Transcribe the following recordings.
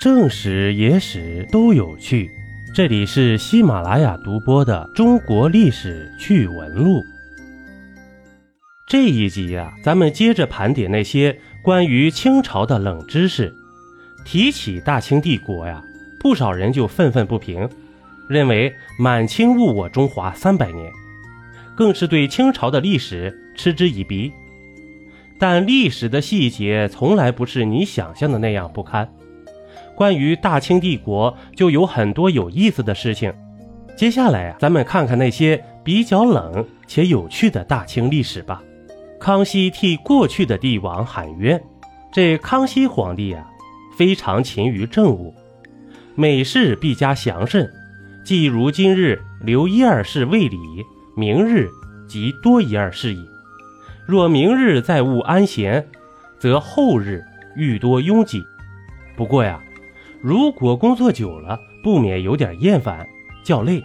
正史、野史都有趣。这里是喜马拉雅独播的《中国历史趣闻录》。这一集呀，咱们接着盘点那些关于清朝的冷知识。提起大清帝国呀，不少人就愤愤不平，认为满清误我中华三百年，更是对清朝的历史嗤之以鼻。但历史的细节从来不是你想象的那样不堪。关于大清帝国，就有很多有意思的事情。接下来啊，咱们看看那些比较冷且有趣的大清历史吧。康熙替过去的帝王喊冤。这康熙皇帝啊，非常勤于政务，每事必加详慎。即如今日留一二事未理，明日即多一二事矣。若明日再务安闲，则后日愈多拥挤。不过呀。如果工作久了，不免有点厌烦、较累。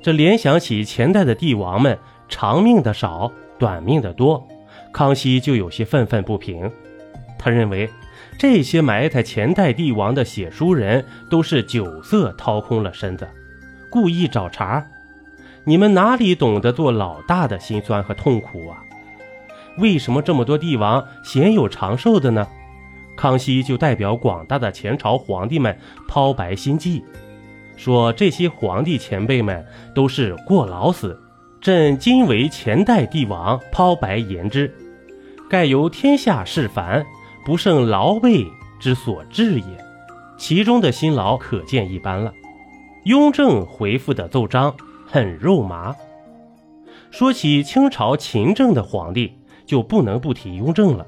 这联想起前代的帝王们长命的少，短命的多，康熙就有些愤愤不平。他认为这些埋汰前代帝王的写书人都是酒色掏空了身子，故意找茬。你们哪里懂得做老大的辛酸和痛苦啊？为什么这么多帝王鲜有长寿的呢？康熙就代表广大的前朝皇帝们抛白心计，说这些皇帝前辈们都是过劳死，朕今为前代帝王抛白言之，盖由天下事繁，不胜劳备之所致也。其中的辛劳可见一斑了。雍正回复的奏章很肉麻。说起清朝勤政的皇帝，就不能不提雍正了。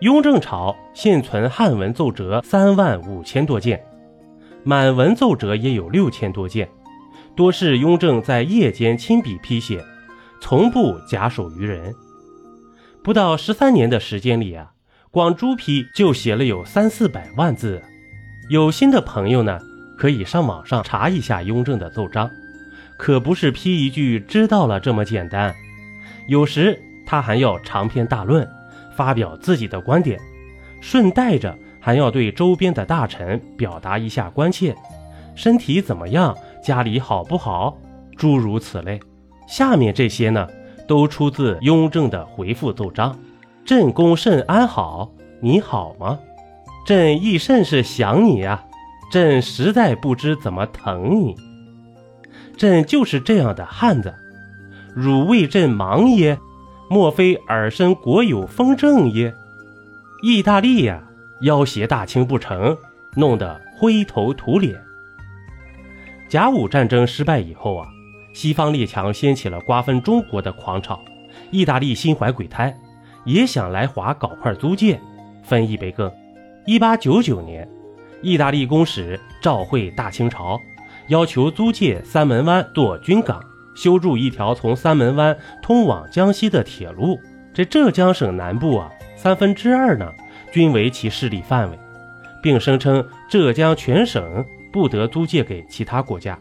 雍正朝现存汉文奏折三万五千多件，满文奏折也有六千多件，多是雍正在夜间亲笔批写，从不假手于人。不到十三年的时间里啊，光朱批就写了有三四百万字。有心的朋友呢，可以上网上查一下雍正的奏章，可不是批一句知道了这么简单，有时他还要长篇大论。发表自己的观点，顺带着还要对周边的大臣表达一下关切，身体怎么样，家里好不好，诸如此类。下面这些呢，都出自雍正的回复奏章：“朕公甚安好，你好吗？朕亦甚是想你啊，朕实在不知怎么疼你。朕就是这样的汉子，汝为朕忙耶？”莫非尔身国有封正耶？意大利呀，要挟大清不成，弄得灰头土脸。甲午战争失败以后啊，西方列强掀起了瓜分中国的狂潮，意大利心怀鬼胎，也想来华搞块租界，分一杯羹。一八九九年，意大利公使召会大清朝，要求租界三门湾做军港。修筑一条从三门湾通往江西的铁路。这浙江省南部啊，三分之二呢均为其势力范围，并声称浙江全省不得租借给其他国家。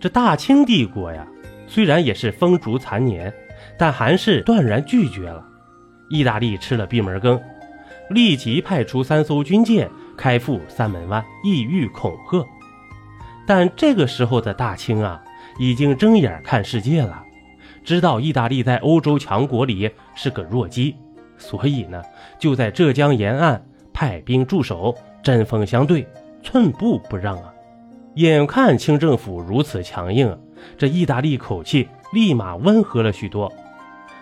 这大清帝国呀，虽然也是风烛残年，但还是断然拒绝了。意大利吃了闭门羹，立即派出三艘军舰开赴三门湾，意欲恐吓。但这个时候的大清啊。已经睁眼看世界了，知道意大利在欧洲强国里是个弱鸡，所以呢，就在浙江沿岸派兵驻守，针锋相对，寸步不让啊！眼看清政府如此强硬，这意大利口气立马温和了许多。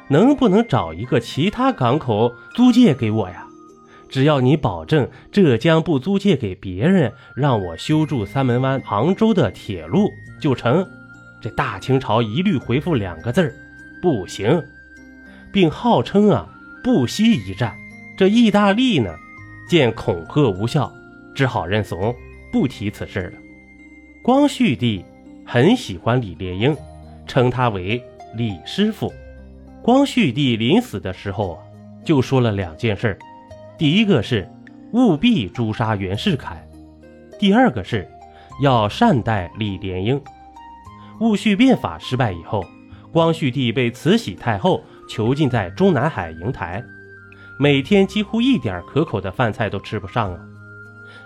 能不能找一个其他港口租借给我呀？只要你保证浙江不租借给别人，让我修筑三门湾杭州的铁路就成。这大清朝一律回复两个字儿：不行，并号称啊不惜一战。这意大利呢，见恐吓无效，只好认怂，不提此事了。光绪帝很喜欢李莲英，称他为李师傅。光绪帝临死的时候啊，就说了两件事：第一个是务必诛杀袁世凯；第二个是要善待李莲英。戊戌变法失败以后，光绪帝被慈禧太后囚禁在中南海瀛台，每天几乎一点可口的饭菜都吃不上啊。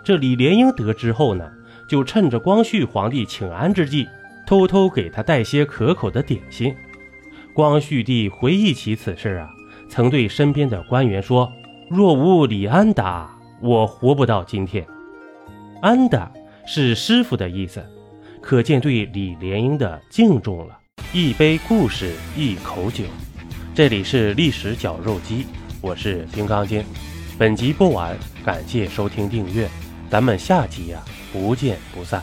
这李莲英得知后呢，就趁着光绪皇帝请安之际，偷偷给他带些可口的点心。光绪帝回忆起此事啊，曾对身边的官员说：“若无李安达，我活不到今天。”安达是师傅的意思，可见对李莲英的敬重了。一杯故事，一口酒，这里是历史绞肉机，我是金刚经。本集播完，感谢收听订阅，咱们下集呀，不见不散。